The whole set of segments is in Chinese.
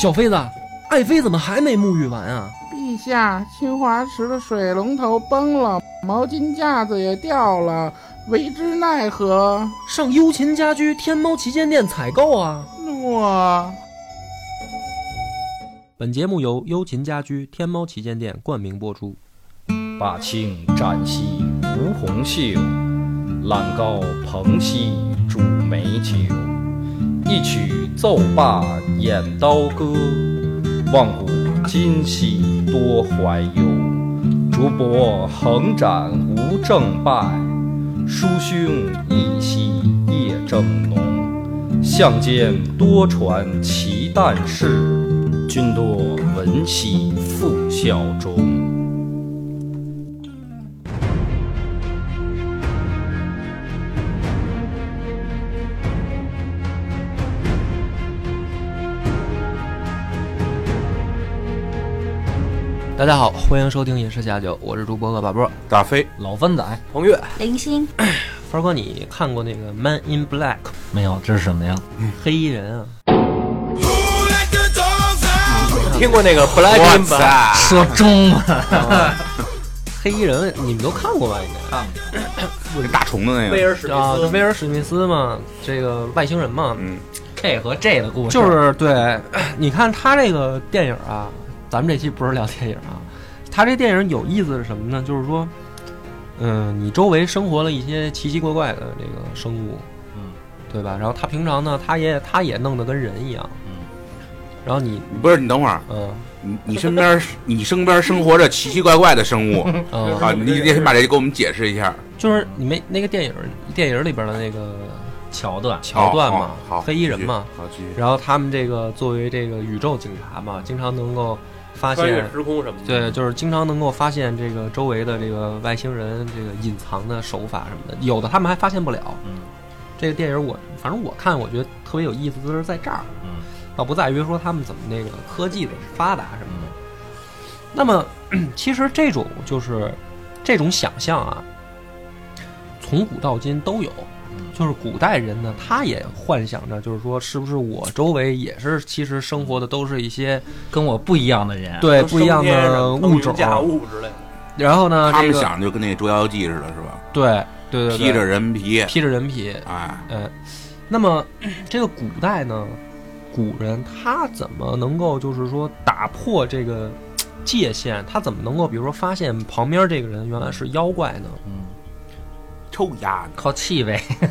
小妃子，爱妃怎么还没沐浴完啊？陛下，清华池的水龙头崩了，毛巾架子也掉了，为之奈何？上优琴家居天猫旗舰店采购啊！诺。本节目由优琴家居天猫旗舰店冠名播出。霸清展兮吴红袖，揽高蓬兮煮美酒。一曲奏罢演刀歌，望古今兮多怀忧。竹帛横展无正败，书兄一夕夜正浓。相间多传奇旦事，君多闻兮复效忠。大家好，欢迎收听《饮食下酒》，我是主播恶把波，大飞，老番仔，彭越，林星。帆哥，你看过那个《Man in Black》没有？这是什么呀？黑衣人啊。听过那个《Black in Black》？说中文。黑衣人，你们都看过吧？应该看过。那大虫子那个。威尔史密斯。威尔史密斯嘛，这个外星人嘛。嗯。K 和 J 的故事。就是对，你看他这个电影啊。咱们这期不是聊电影啊，他这电影有意思是什么呢？就是说，嗯，你周围生活了一些奇奇怪怪的这个生物，嗯，对吧？然后他平常呢，他也他也弄得跟人一样，嗯。然后你不是你等会儿，嗯，你你身边你身边生活着奇奇怪怪的生物 啊，你你先把这给我们解释一下。就是你们那个电影电影里边的那个桥段桥段嘛，好，黑衣人嘛，好，然后他们这个作为这个宇宙警察嘛，经常能够。发现时空什么的，对，就是经常能够发现这个周围的这个外星人这个隐藏的手法什么的，有的他们还发现不了。嗯，这个电影我反正我看，我觉得特别有意思，就是在这儿，嗯，倒不在于说他们怎么那个科技的发达什么的。那么，其实这种就是这种想象啊，从古到今都有。就是古代人呢，他也幻想着，就是说，是不是我周围也是，其实生活的都是一些跟我不一样的人，对，不一样的物种、物之类。然后呢，他们想就跟那《捉妖记》似的，是吧？对，对对，披着人皮，披着人皮，哎，嗯。那么，这个古代呢，古人他怎么能够就是说打破这个界限？他怎么能够，比如说发现旁边这个人原来是妖怪呢？嗯。抽鸭靠气味，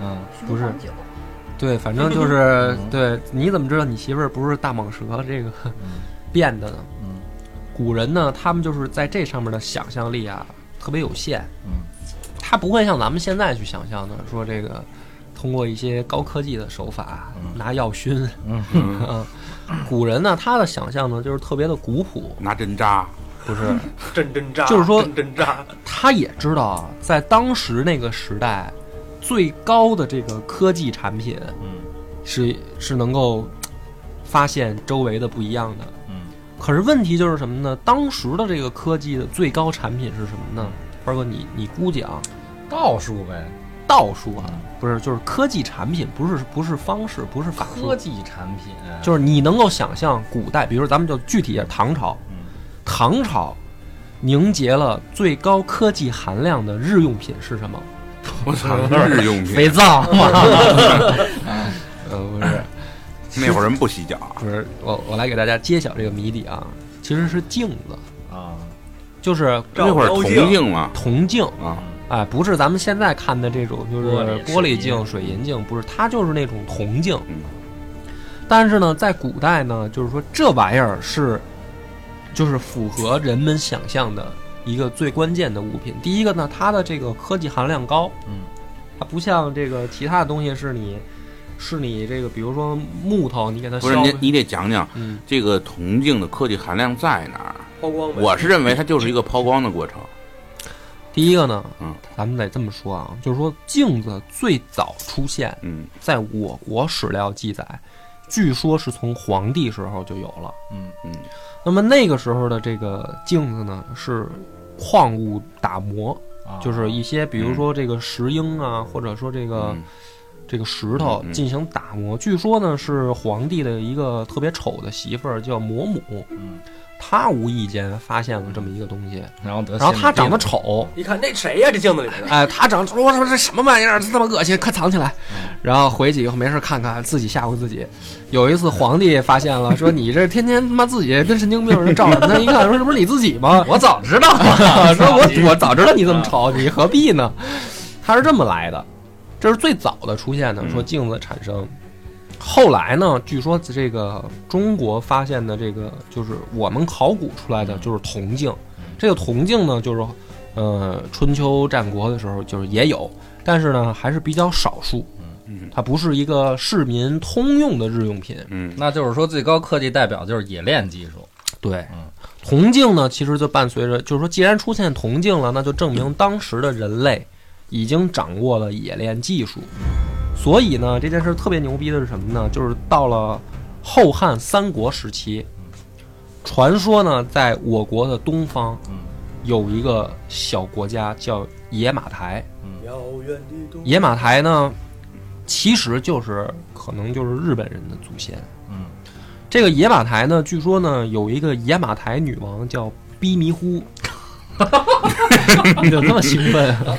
嗯，不是，对，反正就是对。你怎么知道你媳妇儿不是大蟒蛇这个变的呢？嗯，古人呢，他们就是在这上面的想象力啊，特别有限。嗯，他不会像咱们现在去想象的，说这个通过一些高科技的手法拿药熏。嗯 嗯，古人呢，他的想象呢，就是特别的古朴，拿针扎。不是 就是说。他也知道啊，在当时那个时代，最高的这个科技产品，嗯，是是能够发现周围的不一样的，嗯。可是问题就是什么呢？当时的这个科技的最高产品是什么呢？二哥，你你估计啊，道术呗，道术啊，不是，就是科技产品，不是不是方式，不是法术。科技产品就是你能够想象古代，比如咱们就具体唐朝。唐朝凝结了最高科技含量的日用品是什么？我操，日用品肥皂吗？呃，不是，那会儿人不洗脚。不是，我我来给大家揭晓这个谜底啊，其实是镜子啊，就是那会儿铜镜嘛，铜镜啊，哎，不是咱们现在看的这种，就是玻璃镜、水银镜，不是，它就是那种铜镜。但是呢，在古代呢，就是说这玩意儿是。就是符合人们想象的一个最关键的物品。第一个呢，它的这个科技含量高，嗯，它不像这个其他的东西是你，是你这个，比如说木头，你给它不是你，你得讲讲，嗯，这个铜镜的科技含量在哪儿？抛光，我是认为它就是一个抛光的过程。第一个呢，嗯，咱们得这么说啊，就是说镜子最早出现，嗯，在我国史料记载，据说是从皇帝时候就有了，嗯嗯。那么那个时候的这个镜子呢，是矿物打磨，就是一些比如说这个石英啊，或者说这个这个石头嗯嗯。进行打磨。据说呢是皇帝的一个特别丑的媳妇儿叫魔母，嗯，她无意间发现了这么一个东西，然后得然后他长得丑，一看那谁呀？这镜子里面的，哎，他长我说这什么玩意儿，这么恶心，快藏起来。然后回去以后没事看看，自己吓唬自己。有一次皇帝发现了，说你这天天他妈自己跟神经病似的照什么？他一看说这不是你自己吗？我早知道 说我我早知道你这么丑，你何必呢？他是这么来的，这是最早的出现的，说镜子产生。后来呢，据说这个中国发现的这个就是我们考古出来的就是铜镜，这个铜镜呢就是呃春秋战国的时候就是也有，但是呢还是比较少数，嗯它不是一个市民通用的日用品。嗯那就是说最高科技代表就是冶炼技术。对嗯，铜镜呢，其实就伴随着，就是说，既然出现铜镜了，那就证明当时的人类已经掌握了冶炼技术。所以呢，这件事特别牛逼的是什么呢？就是到了后汉三国时期，传说呢，在我国的东方嗯有一个小国家叫野马台。遥远的东野马台呢，其实就是可能就是日本人的祖先。嗯，这个野马台呢，据说呢有一个野马台女王叫逼迷糊。你 怎么这么兴奋啊？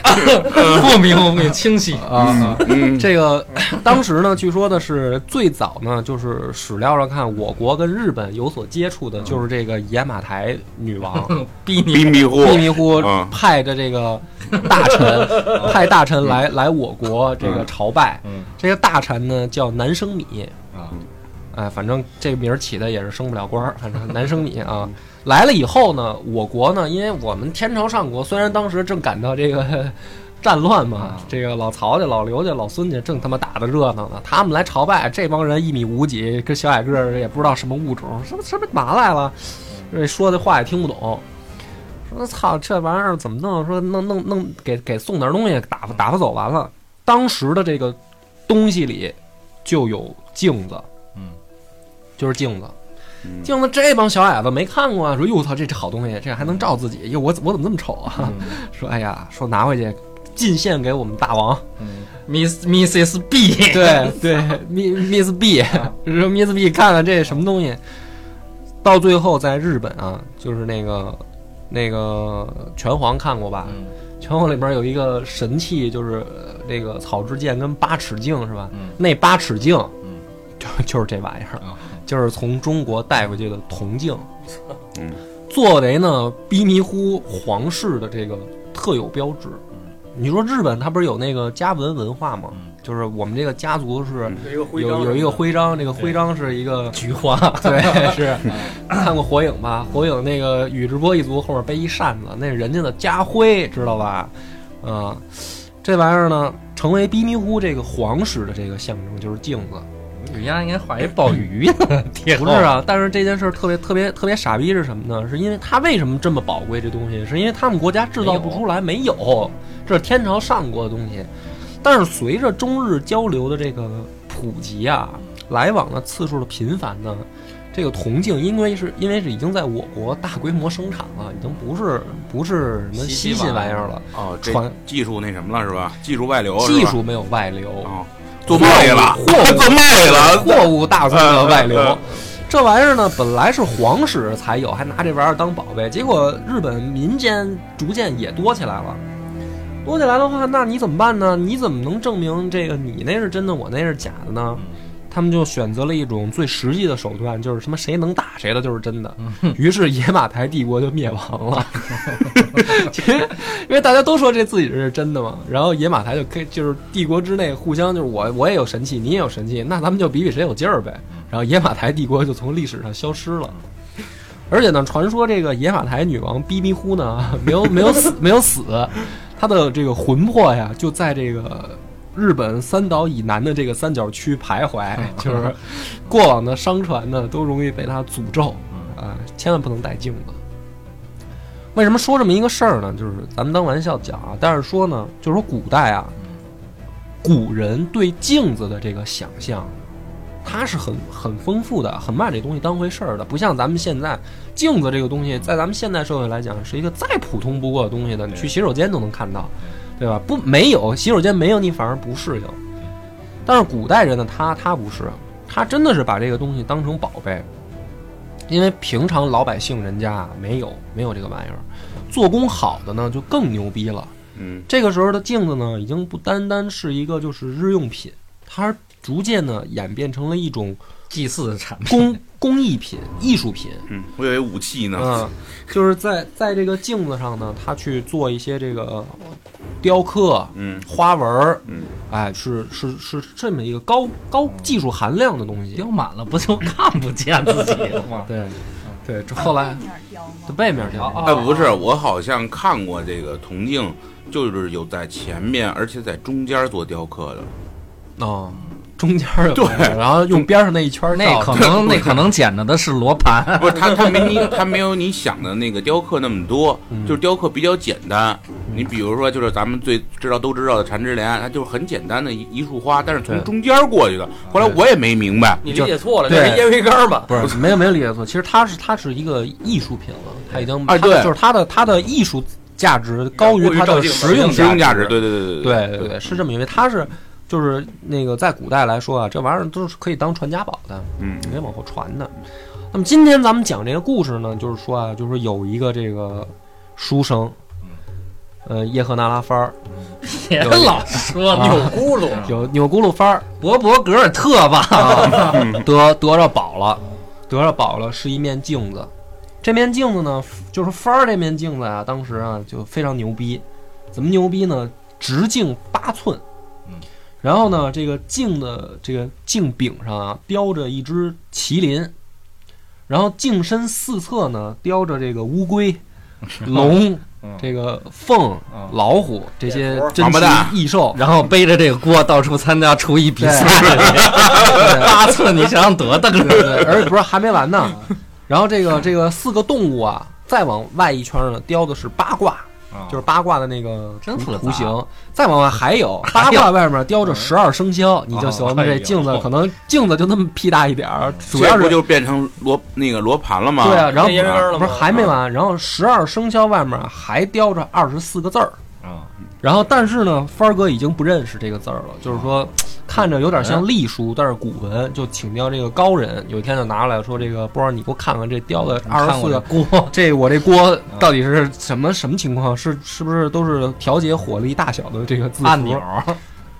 不明不明清晰。啊，嗯这个 当时呢，据说的是最早呢，就是史料上看，我国跟日本有所接触的，就是这个野马台女王逼你逼迷糊，逼迷糊嗯派着这个大臣，派大臣来来我国这个朝拜。嗯这个大臣呢叫南生米，啊，哎，反正这个名儿起的也是升不了官儿，反正南生米啊。来了以后呢，我国呢，因为我们天朝上国，虽然当时正赶到这个 战乱嘛啊，这个老曹家、老刘家、老孙家正他妈打的热闹呢，他们来朝拜，这帮人一米五几，跟小矮个儿也不知道什么物种，什么什么嘛来了，这说的话也听不懂。说操，这玩意儿怎么弄？说弄弄弄，给给送点东西，打发打发走完了。当时的这个东西里就有镜子，嗯，就是镜子。嗯镜子这帮小矮子没看过啊，说哟操，这这好东西，这还能照自己？哟，我我怎么这么丑啊？说哎呀，说拿回去进献给我们大王。嗯，Miss Mrs B，对 对，Miss Miss B，说 Miss B 看看这什么东西。到最后在日本啊，就是那个那个拳皇看过吧？嗯拳皇里边有一个神器，就是呃那个草之剑跟八尺镜是吧？嗯那八尺镜嗯就就是这玩意儿。啊，就是从中国带回去的铜镜，嗯，作为呢逼迷糊皇室的这个特有标志。你说日本它不是有那个家纹文化吗？嗯就是我们这个家族是有一个徽章，有有一个徽章，这个徽章是一个 菊花，对 是看过火影吧？火影那个宇智波一族后面背一扇子，那是人家的家徽，知道吧？啊、这玩意儿呢，成为逼迷糊这个皇室的这个象征，就是镜子。人家应该画一鲍鱼呢，不是啊，但是这件事儿特别特别特别傻逼是什么呢？是因为它为什么这么宝贵？这东西是因为他们国家制造不出来，没有，这是天朝上国的东西。但是随着中日交流的这个普及啊，来往的次数的频繁呢，这个铜镜因为是因为是已经在我国大规模生产了，已经不是不是什么稀奇玩意儿了，哦，这传技术那什么了是吧？技术外流，技术没有外流，哦，做贸易了，货物做卖了，货物大宗的外流嗯。这玩意儿呢，本来是皇室才有，还拿这玩意儿当宝贝，结果日本民间逐渐也多起来了。多起来的话，那你怎么办呢？你怎么能证明这个你那是真的，我那是假的呢？他们就选择了一种最实际的手段，就是什么谁能打谁的就是真的。于是野马台帝国就灭亡了。其实，因为大家都说这自己是真的嘛，然后野马台就可以就是帝国之内互相就是我我也有神器，你也有神器，那咱们就比比谁有劲儿呗。然后野马台帝国就从历史上消失了。而且呢，传说这个野马台女王逼逼呼呢，没有没有死，没有死，她的这个魂魄呀，就在这个日本三岛以南的这个三角区徘徊，就是过往的商船呢，都容易被它诅咒啊，千万不能带镜子。为什么说这么一个事儿呢？就是咱们当玩笑讲啊，但是说呢，就是说古代啊，古人对镜子的这个想象，它是很很丰富的，很把这东西当回事儿的，不像咱们现在镜子这个东西，在咱们现代社会来讲，是一个再普通不过的东西的，你去洗手间都能看到，对吧？不，没有洗手间没有你反而不适应。但是古代人呢，他他不是，他真的是把这个东西当成宝贝，因为平常老百姓人家啊没有没有这个玩意儿，做工好的呢就更牛逼了。嗯这个时候的镜子呢，已经不单单是一个就是日用品，它逐渐呢演变成了一种祭祀的产品，工工艺品、艺术品。嗯，我以为武器呢。嗯，就是在在这个镜子上呢，他去做一些这个雕刻、嗯花纹儿，嗯，哎，是是是这么一个高高技术含量的东西。雕满了不就看不见自己了吗？对，对，这后来？的背面雕，哎，不是，我好像看过这个铜镜，就是有在前面，而且在中间做雕刻的。哦，中间儿有对。然后用边上那一圈儿那可能那可能捡着的是罗盘，不是它它没你，他没有你想的那个雕刻那么多，嗯。就是雕刻比较简单。你比如说，就是咱们最知道都知道的缠枝莲，它就是很简单的一一束花，但是从中间过去的。后来我也没明白，你理解错了，这是烟灰缸吧？不是没有没有理解错，其实它是它是一个艺术品了，它已经它哎对就是它的它的艺术价值高于它的实用实用价值，值，对对对对对。对对，是这么因为它是就是那个在古代来说啊，这玩意儿都是可以当传家宝的，嗯。可以往后传的。那么今天咱们讲这个故事呢，就是说啊，就是说有一个这个书生，呃，叶赫那拉番儿。别老说啊扭咕噜，有钮咕噜番儿，博博格尔特吧，得得着宝了，得着宝了，是一面镜子。这面镜子呢，就是番儿这面镜子啊，当时啊就非常牛逼。怎么牛逼呢？直径八寸，嗯，然后呢，这个镜的这个镜柄上啊雕着一只麒麟，然后镜身四侧呢雕着这个乌龟、龙、嗯。这个凤、嗯。老虎这些珍奇王八蛋。异兽，然后背着这个锅到处参加厨艺比赛。八寸，你想想得大个而且不是还没完呢。然后这个这个四个动物啊，再往外一圈呢，雕的是八卦，就是八卦的那个图真复杂。图形。再往外还有八卦外面雕着十二生肖，你就喜欢哎呦。这镜子可能镜子就那么屁大一点儿，主要是这不就变成罗那个罗盘了吗？对啊，然后不是还没完，然后十二生肖外面还雕着二十四个字儿。啊，然后，但是呢，帆儿哥已经不认识这个字儿了，就是说，看着有点像隶书，但是古文，就请教这个高人。有一天就拿来说：“这个波儿，你给我看看这雕的二十四个锅，这我这锅到底是什么什么情况？是是不是都是调节火力大小的这个字符？按钮，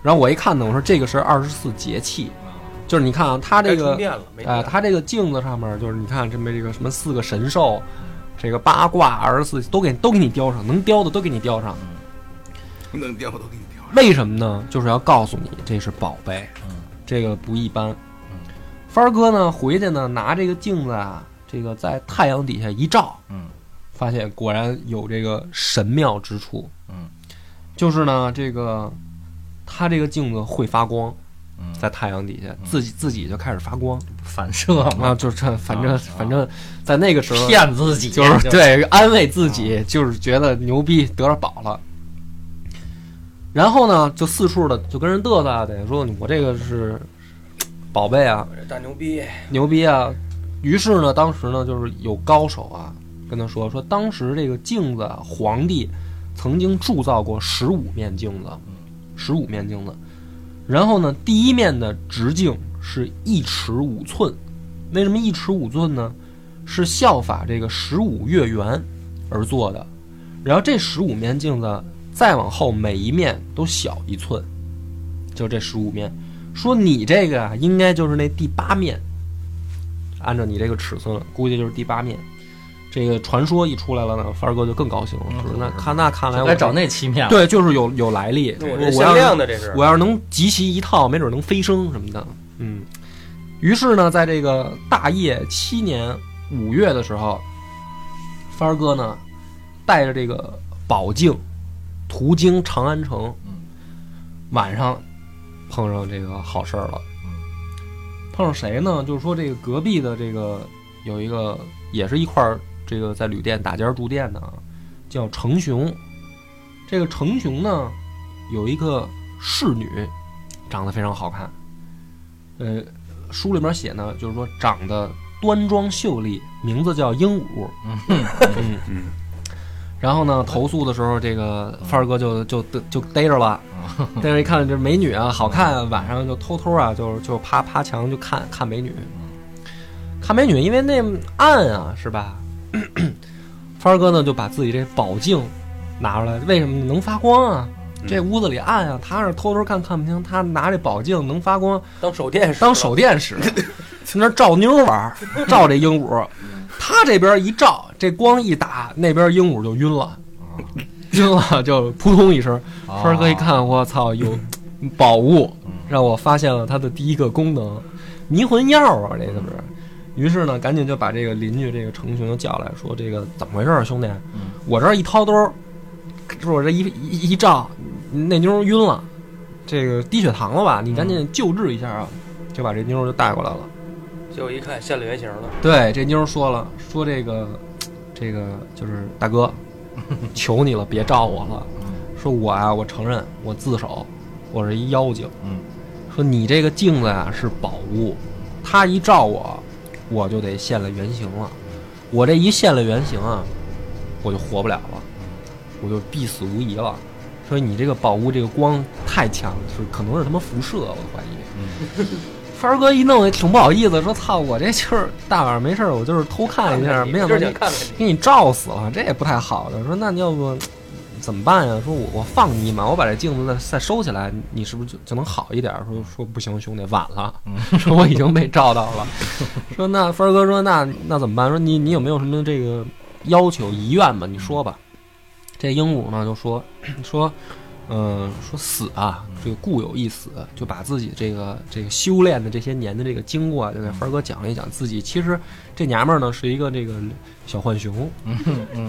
然后我一看呢，我说这个是二十四节气，就是你看啊，它这个哎、它这个镜子上面就是你看这么这个什么四个神兽，这个八卦二十四都给都给你雕上，能雕的都给你雕上。能雕都给你雕。为什么呢？就是要告诉你这是宝贝，嗯这个不一般。帆儿哥呢回去呢拿这个镜子啊，这个在太阳底下一照，嗯发现果然有这个神妙之处。嗯，就是呢这个它这个镜子会发光，嗯，在太阳底下自己自己就开始发光反射嘛，啊，就是这反正啊反正在那个时候骗自己，就是对安慰自己，就是觉得牛逼得了宝了。然后呢，就四处的就跟人嘚瑟啊，得说我这个是宝贝啊，大牛逼，牛逼啊。于是呢，当时呢，就是有高手啊跟他说说，当时这个镜子，皇帝曾经铸造过十五面镜子，十五面镜子。然后呢，第一面的直径是一尺五寸，为什么一尺五寸呢？是效法这个十五月圆而做的。然后这十五面镜子再往后每一面都小一寸，就这十五面。说你这个啊，应该就是那第八面，按照你这个尺寸，估计就是第八面。这个传说一出来了呢，凡儿哥就更高兴了，嗯说那看那看来我该找那七面了，对，就是有有来历。我这限量的这是，我要是能集齐一套，没准能飞升什么的。嗯，于是呢，在这个大业七年五月的时候，帆儿哥呢带着这个宝镜途经长安城，嗯晚上碰上这个好事儿了。嗯碰上谁呢？就是说这个隔壁的这个有一个也是一块儿这个在旅店打尖儿住店的啊，叫程雄。这个程雄呢有一个侍女，长得非常好看。呃，书里面写呢，就是说长得端庄秀丽，名字叫鹦鹉。嗯嗯嗯然后呢，投诉的时候，这个范儿哥就就就就逮着了，逮着一看这美女啊，好看啊，晚上就偷偷啊，就就趴趴墙就看看美女，看美女，因为那暗啊，是吧？范儿哥呢就把自己这宝镜拿出来，为什么能发光啊？这屋子里暗啊，他是偷偷看看不清，他拿这宝镜能发光，当手电使，当手电使，去那照妞玩，照这鹦鹉。他这边一照，这光一打，那边鹦鹉就晕了，晕了就扑通一声。帆儿哥一看，我操，有宝物，让我发现了它的第一个功能，迷魂药啊，这个是。于是呢，赶紧就把这个邻居这个程雄叫来说：“这个怎么回事啊，兄弟？我这儿一掏兜儿，是我这一一一照，那妞儿晕了，这个低血糖了吧？你赶紧救治一下啊！”就把这妞儿就带过来了。结果一看现了原形了，对，这妞儿说了，说这个，这个就是大哥，求你了，别照我了。说我啊，我承认我自首，我是一妖精。嗯，说你这个镜子呀是宝物，他一照我，我就得现了原形了。我这一现了原形啊，我就活不了了，我就必死无疑了。说你这个宝物这个光太强，是可能是他妈辐射，我怀疑。帆儿哥一弄也挺不好意思，说：“操，我这就是大晚上没事儿，我就是偷看一下，没想到你看看你，给你照死了，这也不太好的。说那你要不怎么办呀？说我我放你一马，我把这镜子再再收起来，你是不是就就能好一点？说说不行，兄弟，晚了，说我已经被照到了。说那帆儿哥说那那怎么办？说你你有没有什么这个要求遗愿吧？你说吧。这鹦鹉呢就说说。嗯，说死啊，这个固有一死，就把自己这个这个修炼的这些年的这个经过，就给凡儿哥讲了一讲。自己其实这娘们儿呢是一个这个小浣熊。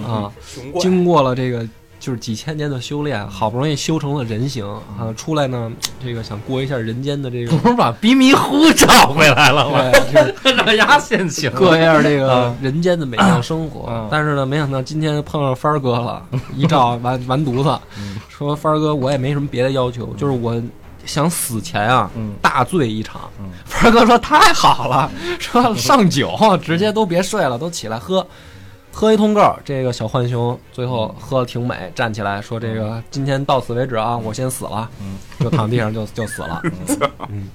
啊，经过了这个就是几千年的修炼，好不容易修成了人形啊，出来呢，这个想过一下人间的这个不是把鼻迷糊找回来了吗？对，就是 让丫现形过一下这个人间的美妙生活。嗯但是呢，没想到今天碰上帆儿哥了，一照 完完犊子，说帆儿哥我也没什么别的要求，就是我想死前啊、嗯大醉一场。嗯帆儿哥说太好了，说上酒直接都别睡了，都起来喝。喝一通够，这个小浣熊最后喝的挺美，站起来说：“这个今天到此为止啊，我先死了。”嗯就躺地上就 就死了。嗯，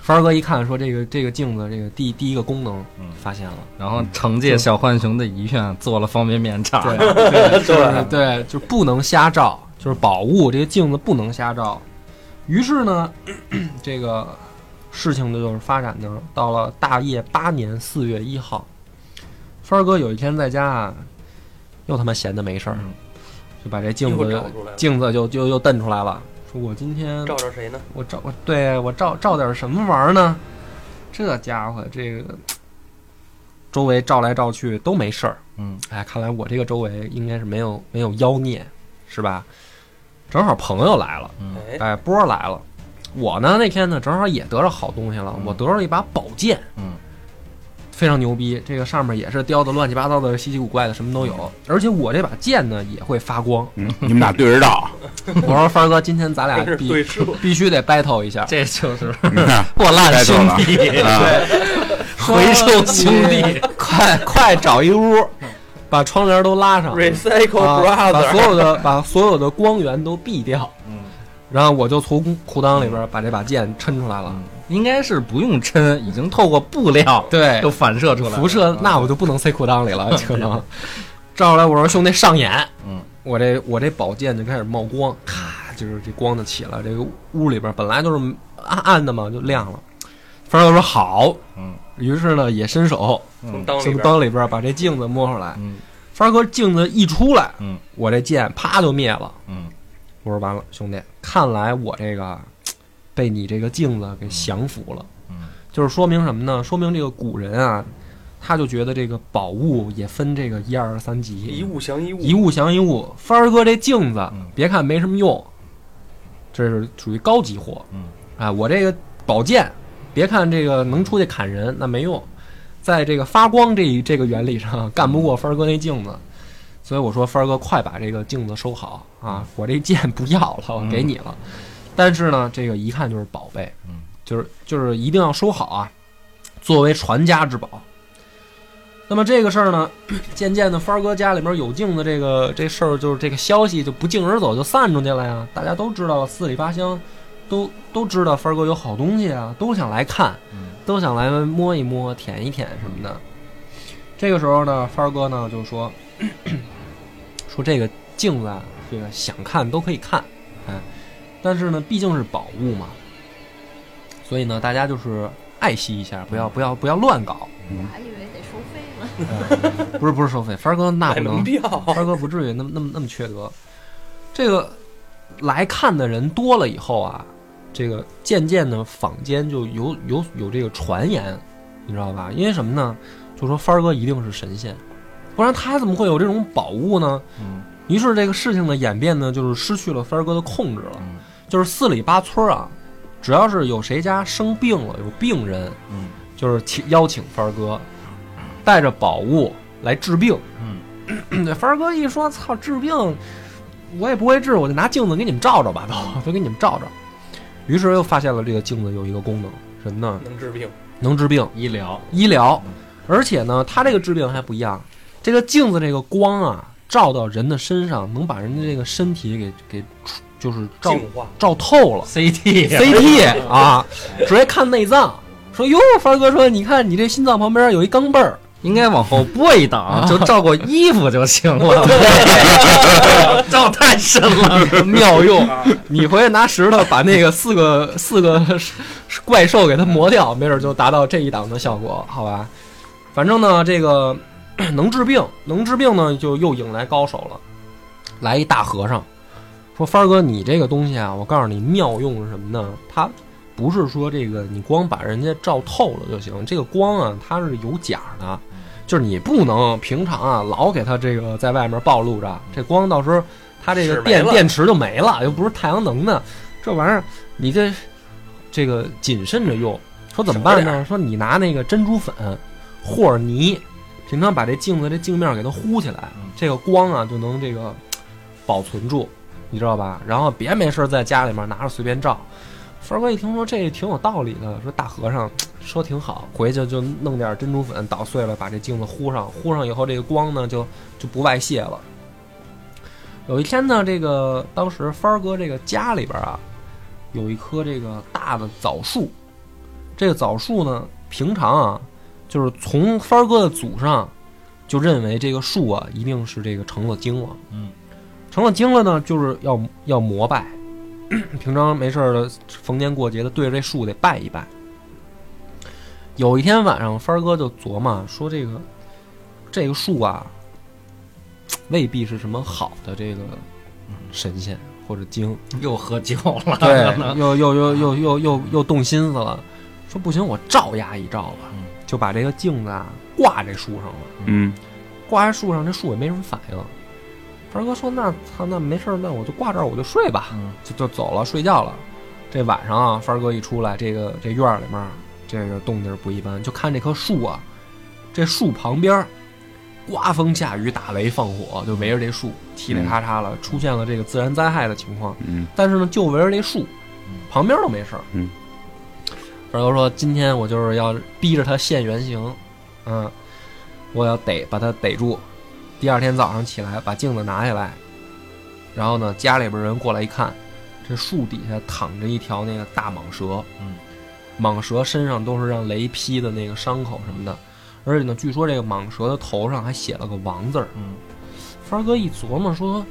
帆儿哥一看说：“这个这个镜子，这个第第一个功能嗯发现了。”然后惩戒小浣熊的遗愿，做了方便面茶。对对 就是对，就不能瞎照，就是宝物这个镜子不能瞎照。于是呢，这个事情呢就是发展的到了大业八年四月一号，帆儿哥有一天在家啊，又他妈闲的没事儿，嗯就把这镜子镜子就就又瞪出来了，说我今天照着谁呢？我照我对我照照点什么玩意儿呢？这家伙这个周围照来照去都没事儿。嗯哎，看来我这个周围应该是没有没有妖孽，是吧？正好朋友来了，嗯哎，哎，波儿来了。我呢那天呢正好也得着好东西了，嗯我得着一把宝剑，嗯非常牛逼。这个上面也是雕的乱七八糟的、稀奇古怪的，什么都有。而且我这把剑呢也会发光。嗯你们俩对着照，我说凡儿哥，今天咱俩 必，必须得 battle 一下。这就是 破烂兄弟，啊，回收兄弟。快快找一屋，把窗帘都拉上，recycle 啊，把 所 brother，有的把所有的光源都避掉。嗯然后我就从裤裆里边把这把剑抻出来了。应该是不用抻，已经透过布料 对都，反射出来了。辐射那我就不能塞裤裆里了，可能。照来我说兄弟上眼，嗯，我这我这宝剑就开始冒光，咔，就是这光就起了。这个屋里边本来就是暗暗的嘛，就亮了。帆儿哥说好，嗯于是呢也伸手从裆里边裆里边把这镜子摸出来。嗯帆儿哥镜子一出来，嗯我这剑啪就灭了。嗯我说完了，兄弟，看来我这个被你这个镜子给降服了。嗯就是说明什么呢？说明这个古人啊，他就觉得这个宝物也分这个一二三级一，物降一物，一物降一物。帆儿哥这镜子嗯，别看没什么用，这是属于高级货。嗯，啊，我这个宝剑，别看这个能出去砍人，那没用，在这个发光这一这个原理上干不过帆儿哥那镜子。所以我说，帆儿哥，快把这个镜子收好啊！我这剑不要了，我给你了。但是呢，这个一看就是宝贝，嗯，就是就是一定要收好啊，作为传家之宝。那么这个事儿呢，渐渐的，帆儿哥家里面有镜子，这个这事儿就是这个消息就不胫而走，就散出去了呀。大家都知道了，四里八乡都都知道帆儿哥有好东西啊，都想来看，都想来摸一摸、舔一舔什么的。这个时候呢，帆儿哥呢就说 说这个镜子啊，这个想看都可以看，哎，但是呢，毕竟是宝物嘛，所以呢，大家就是爱惜一下，不要不要不要乱搞。我还以为得收费呢。不是不是收费，帆儿哥那不能买门，票，帆儿哥不至于那么那么那么缺德。这个来看的人多了以后啊，这个渐渐的坊间就有有有这个传言，你知道吧？因为什么呢？就说帆儿哥一定是神仙，不然他怎么会有这种宝物呢？嗯于是这个事情的演变呢，就是失去了帆儿哥的控制了。嗯就是四里八村啊，只要是有谁家生病了，有病人，嗯就是请邀请帆儿哥，带着宝物来治病。嗯，对，帆儿哥一说，操，治病我也不会治，我就拿镜子给你们照照吧，都都给你们照照。于是又发现了这个镜子有一个功能，什么呢？能治病。能治病，医疗医疗，而且呢，它这个治病还不一样，这个镜子这个光啊，照到人的身上，能把人的这个身体给给就是照，照透了。CT CT 啊，直接看内脏。说哟，凡哥说，你看你这心脏旁边有一钢镚儿，应该往后拨一档，就照过衣服就行了。照太深了，妙用。你回去拿石头把那个四个四个怪兽给它磨掉，没准就达到这一档的效果，好吧？反正呢，这个 能治病，能治病呢，就又引来高手了。来一大和尚，说帆儿哥，你这个东西啊，我告诉你妙用是什么呢？它不是说这个你光把人家照透了就行，这个光啊，它是有假的。就是你不能平常啊老给它这个在外面暴露着，这光到时候它这个电电池就没了，又不是太阳能的，这玩意儿你这这个谨慎着用。说怎么办呢？说你拿那个珍珠粉和着泥，平常把这镜子这镜面给它糊起来，嗯这个光啊就能这个保存住，你知道吧？然后别没事在家里面拿着随便照。帆哥一听说这挺有道理的，说大和尚说挺好，回去就弄点珍珠粉捣碎了，把这镜子糊上，糊上以后这个光呢就就不外泄了。有一天呢，这个当时帆哥这个家里边啊，有一棵这个大的枣树，这个枣树呢，平常啊，就是从帆哥的祖上就认为这个树啊一定是这个成了精了，嗯，成了精了呢，就是要要膜拜，平常没事的逢年过节的对着这树得拜一拜。有一天晚上，帆儿哥就琢磨说：“这个这个树啊，未必是什么好的这个神仙或者精，又喝酒了。对，又又又又又又又动心思了，说不行，我照压一照吧，嗯就把这个镜子啊挂这树上了。嗯挂在树上，这树也没什么反应。帆哥说：“那他，那没事儿，那我就挂这儿，我就睡吧。嗯就就走了，睡觉了。这晚上啊，帆儿哥一出来，这个这院儿里面这个动静不一般，就看这棵树啊，这树旁边儿刮风下雨、打雷放火，就围着这树噼里咔嚓了，出现了这个自然灾害的情况。嗯但是呢，就围着这树，旁边都没事儿。嗯，帆儿哥说：“今天我就是要逼着他现原形，嗯，我要逮把他逮住。第二天早上起来，把镜子拿下来，然后呢，家里边人过来一看，这树底下躺着一条那个大蟒蛇，嗯，蟒蛇身上都是让雷劈的那个伤口什么的，而且呢，据说这个蟒蛇的头上还写了个王字儿。嗯，帆哥一琢磨说。”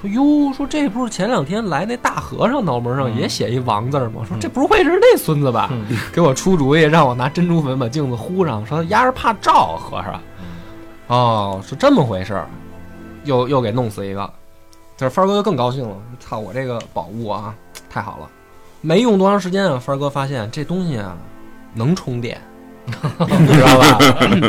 说哟，说这不是前两天来那大和尚脑门上也写一王字儿吗？说这不会是那孙子吧？嗯给我出主意，让我拿珍珠粉把镜子糊上，说丫是怕照和尚。哦，是这么回事儿，又又给弄死一个。这帆儿哥就更高兴了，操我这个宝物啊，太好了！没用多长时间啊，帆儿哥发现这东西啊能充电，你知道吧？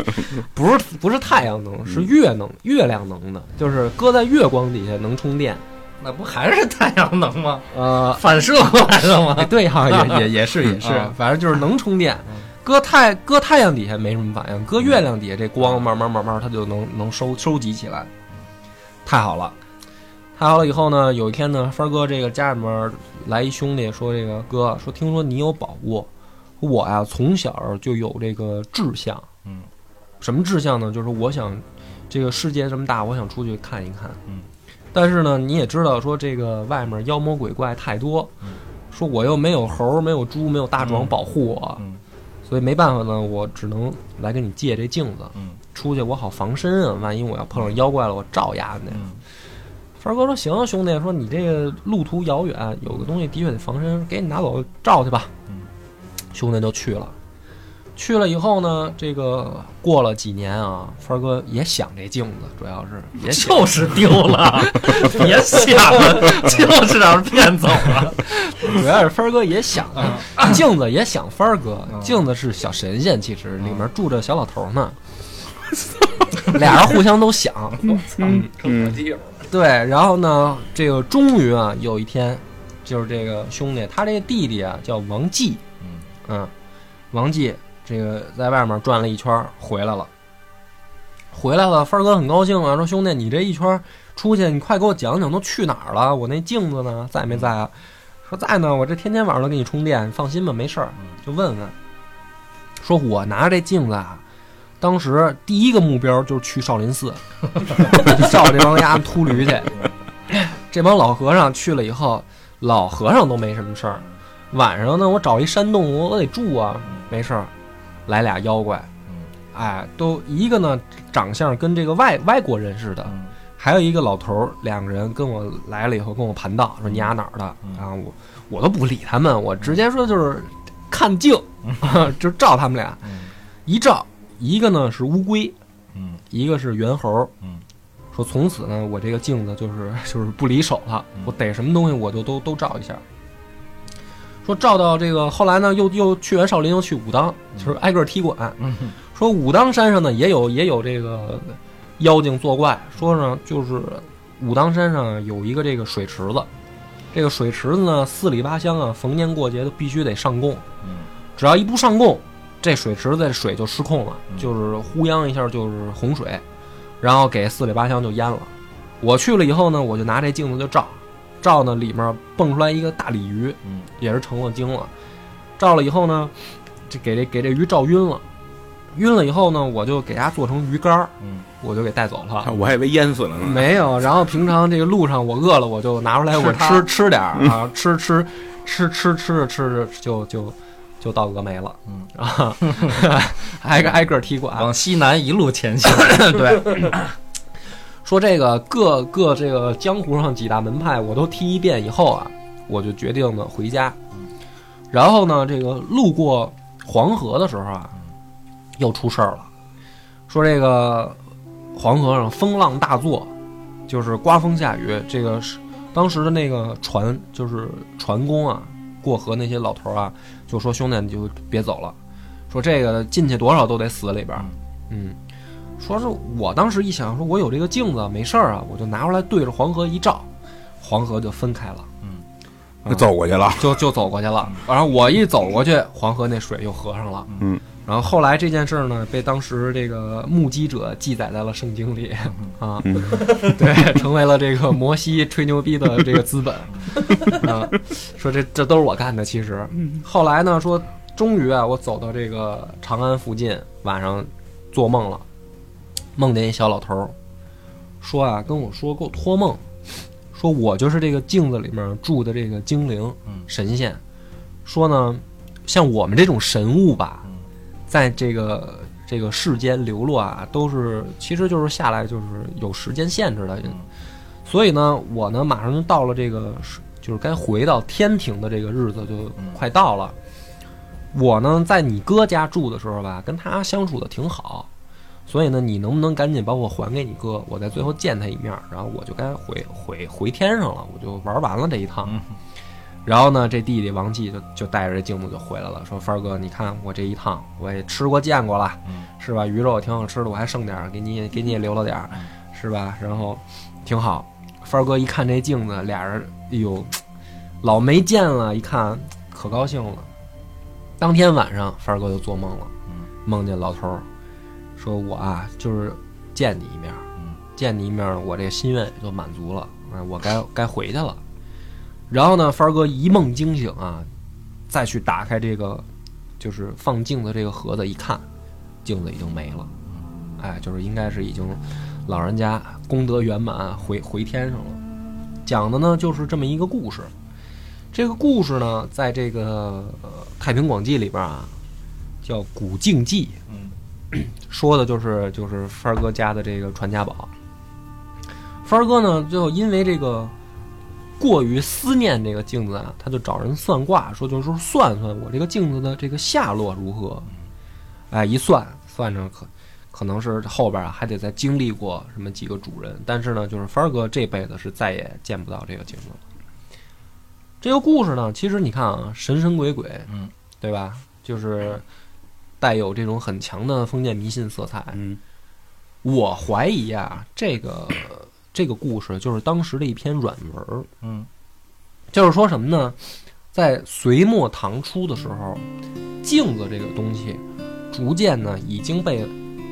不是不是太阳能，是月能，月亮能的，就是搁在月光底下能充电。那不还是太阳能吗？呃，反射过来的哎吗？对哈、也也也是也是啊，反正就是能充电嗯。搁太搁太阳底下没什么反应，搁月亮底下这光慢慢慢慢它就能能收收集起来，太好了。太好了以后呢，有一天呢，帆哥这个家里面来一兄弟说：“这个哥说听说你有宝物，我呀从小就有这个志向，嗯，什么志向呢？就是我想这个世界这么大，我想出去看一看。嗯，但是呢，你也知道说这个外面妖魔鬼怪太多，说我又没有猴，没有猪，没有大壮嗯。保护我，嗯所以没办法呢，我只能来跟你借这镜子，嗯出去我好防身啊，万一我要碰上妖怪了，我照压那。嗯凡儿哥说：“行啊，兄弟，说你这个路途遥远，有个东西的确得防身，给你拿走照去吧。”嗯，兄弟就去了。去了以后呢，这个过了几年啊，凡儿哥也想这镜子，主要是也就是丢了，别想了，就是让人骗走了。主要是帆儿哥也想啊，镜子也想帆儿哥，镜子是小神仙，其实里面住着小老头呢，俩人互相都想，嗯。嗯。对，然后呢，这个终于啊，有一天，就是这个兄弟，他这个弟弟啊叫王继，嗯，王继这个在外面转了一圈回来了，回来了，范儿哥很高兴啊，说兄弟，你这一圈出去，你快给我讲讲都去哪儿了？我那镜子呢，在没在啊？说在呢，我这天天晚上都给你充电，你放心吧，没事儿，就问问。说我拿着这镜子啊，当时第一个目标就是去少林寺，照这帮丫秃驴去。这帮老和尚去了以后，老和尚都没什么事儿。晚上呢，我找一山洞，我我得住啊，没事儿。来俩妖怪，哎，都一个呢长相跟这个外外国人似的，还有一个老头儿，两个人跟我来了以后跟我盘道，说你俩哪儿的？啊？我我都不理他们，我直接说就是看镜，就照他们俩，一照一个呢是乌龟，嗯。一个是猿猴，嗯，说从此呢我这个镜子就是 就是不离手了，我逮什么东西我就都都照一下。说照到这个后来呢，又又去完少林，又去武当，就是挨个踢馆。说武当山上呢也有也有这个妖精作怪，说呢就是武当山上有一个这个水池子，这个水池子呢四里八乡啊，逢年过节都必须得上供，只要一不上供，这水池子的水就失控了，就是呼泱一下就是洪水，然后给四里八乡就淹了。我去了以后呢，我就拿这镜子就照，照呢里面蹦出来一个大鲤鱼，嗯也是成了精了。照了以后呢，就给这给这鱼照晕了，晕了以后呢，我就给它做成鱼干儿，嗯我就给带走了。我还以为淹死了呢。没有，然后平常这个路上我饿了，我就拿出来我吃吃点儿啊，吃吃吃吃吃着吃着就就就到峨眉了，嗯啊，挨个挨个踢馆，往西南一路前行。对，说这个各各这个江湖上几大门派我都踢一遍以后啊，我就决定呢回家。然后呢，这个路过黄河的时候啊，又出事儿了。说这个黄河上风浪大作，就是刮风下雨，这个是当时的那个船就是船工啊，过河那些老头儿啊，就说兄弟你就别走了，说这个进去多少都得死里边儿，嗯。说是我当时一想，说我有这个镜子没事儿啊，我就拿出来对着黄河一照，黄河就分开了，嗯就走过去了。就就走过去了。然后我一走过去，黄河那水又合上了。嗯，然后后来这件事儿呢，被当时这个目击者记载在了圣经里啊，对，成为了这个摩西吹牛逼的这个资本 啊，说这这都是我干的。其实后来呢，说终于啊，我走到这个长安附近，晚上做梦了。梦见一小老头儿，说啊，跟我说给我托梦，说我就是这个镜子里面住的这个精灵神仙，说呢，像我们这种神物吧，在这个这个世间流落啊，都是其实就是下来就是有时间限制的，所以呢，我呢马上就到了这个就是该回到天庭的这个日子就快到了。我呢在你哥家住的时候吧，跟他相处的挺好。所以呢，你能不能赶紧把我还给你哥？我在最后见他一面，然后我就该回回回天上了，我就玩完了这一趟。然后呢，这弟弟王继就就带着这镜子就回来了，说：“帆儿哥，你看我这一趟我也吃过见过了，是吧？鱼肉挺好吃的，我还剩点儿，给你给你也留了点儿，是吧？然后挺好。”帆儿哥一看这镜子，俩人哎呦，老没见了，一看可高兴了。当天晚上，帆儿哥就做梦了，梦见老头儿。说我啊，就是见你一面，见你一面，我这个心愿也就满足了，啊，我该该回去了。然后呢，帆儿哥一梦惊醒啊，再去打开这个就是放镜子这个盒子，一看，镜子已经没了。哎，就是应该是已经老人家功德圆满回回天上了。讲的呢就是这么一个故事。这个故事呢，在这个、呃太平广记》里边啊，叫《古镜记》。嗯，说的就是就是帆儿哥家的这个传家宝。帆儿哥呢，最后因为这个过于思念这个镜子啊，他就找人算卦，说就是说算算我这个镜子的这个下落如何。哎，一算算着可可能是后边啊还得再经历过什么几个主人，但是呢，就是帆儿哥这辈子是再也见不到这个镜子了。这个故事呢，其实你看啊，神神鬼鬼，嗯，对吧？就是带有这种很强的封建迷信色彩。嗯，我怀疑啊，这个 这个故事就是当时的一篇软文儿，嗯，就是说什么呢？在隋末唐初的时候，镜子这个东西逐渐呢已经被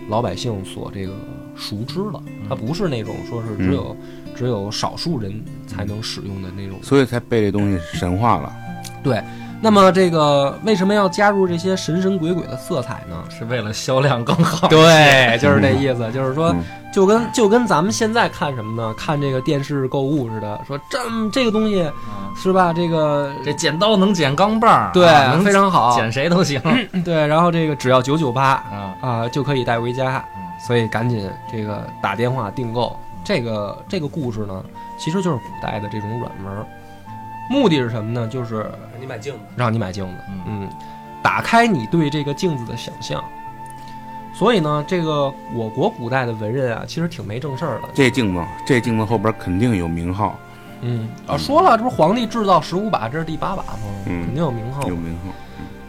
老百姓所这个熟知了，它不是那种说是只有、只有少数人才能使用的那种。所以才被这东西神化了。对，那么这个为什么要加入这些神神鬼鬼的色彩呢？是为了销量更好。对，就是这意思，就是说嗯，就跟就跟咱们现在看什么呢？看这个电视购物似的，说这这个东西啊，是吧？这个这剪刀能剪钢棒儿，对啊能非常好剪谁都行对，然后这个只要九九八啊。啊就可以带回家，嗯所以赶紧这个打电话订购。这个这个故事呢，其实就是古代的这种软文儿，目的是什么呢？就是你买镜子，让你买镜子，嗯嗯，打开你对这个镜子的想象。所以呢，这个我国古代的文人啊，其实挺没正事儿的。这镜子，这镜子后边肯定有名号，嗯啊，说了，这不是皇帝制造十五把，这是第八把吗？嗯肯定有名号。有名号。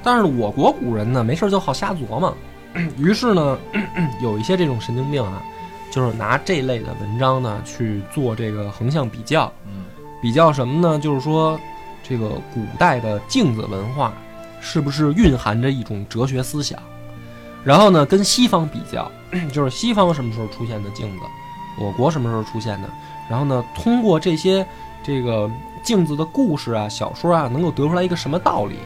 但是我国古人呢，没事就好瞎琢磨，于是呢，有一些这种神经病啊，就是拿这类的文章呢去做这个横向比较，嗯比较什么呢？就是说，这个古代的镜子文化是不是蕴含着一种哲学思想？然后呢，跟西方比较，就是西方什么时候出现的镜子，我国什么时候出现的？然后呢，通过这些这个镜子的故事啊、小说啊，能够得出来一个什么道理？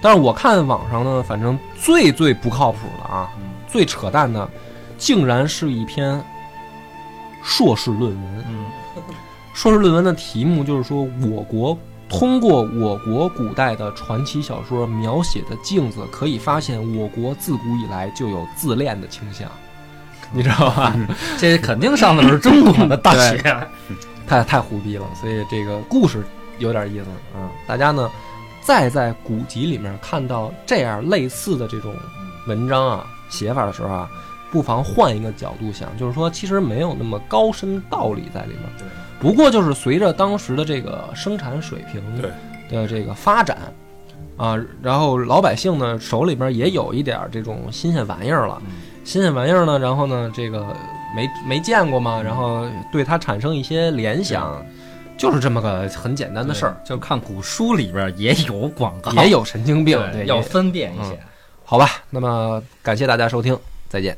但是我看网上呢，反正最最不靠谱的啊，嗯最扯淡的，竟然是一篇硕士论文。嗯硕士论文的题目就是说，我国通过我国古代的传奇小说描写的镜子，可以发现我国自古以来就有自恋的倾向，你知道吧？这肯定上的是中国的大学。太太胡逼了，所以这个故事有点意思啊、大家呢，再在古籍里面看到这样类似的这种文章啊、写法的时候啊，不妨换一个角度想，就是说，其实没有那么高深道理在里面。对，不过就是随着当时的这个生产水平的这个发展啊，然后老百姓呢手里边也有一点这种新鲜玩意儿了。嗯新鲜玩意儿呢，然后呢，这个没没见过嘛，然后对它产生一些联想，就是这么个很简单的事儿。就看古书里边也有广告，也有神经病，对，对要分辨一些。好吧。那么感谢大家收听，再见。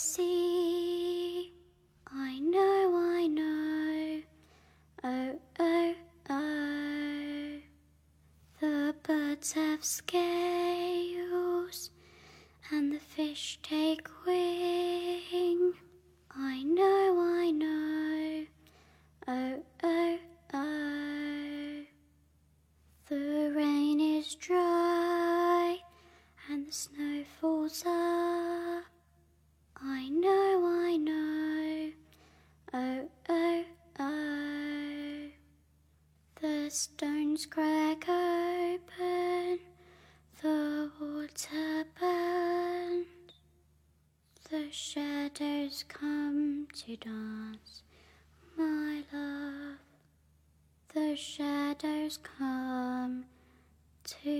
The. I know, I know. Oh, oh, oh. The birds have scales and the fish take wing. I know, I know. Oh, oh, oh. The rain is dry and the snow falls. Stones crack open, the water burns, the shadows come to dance, my love. The shadows come to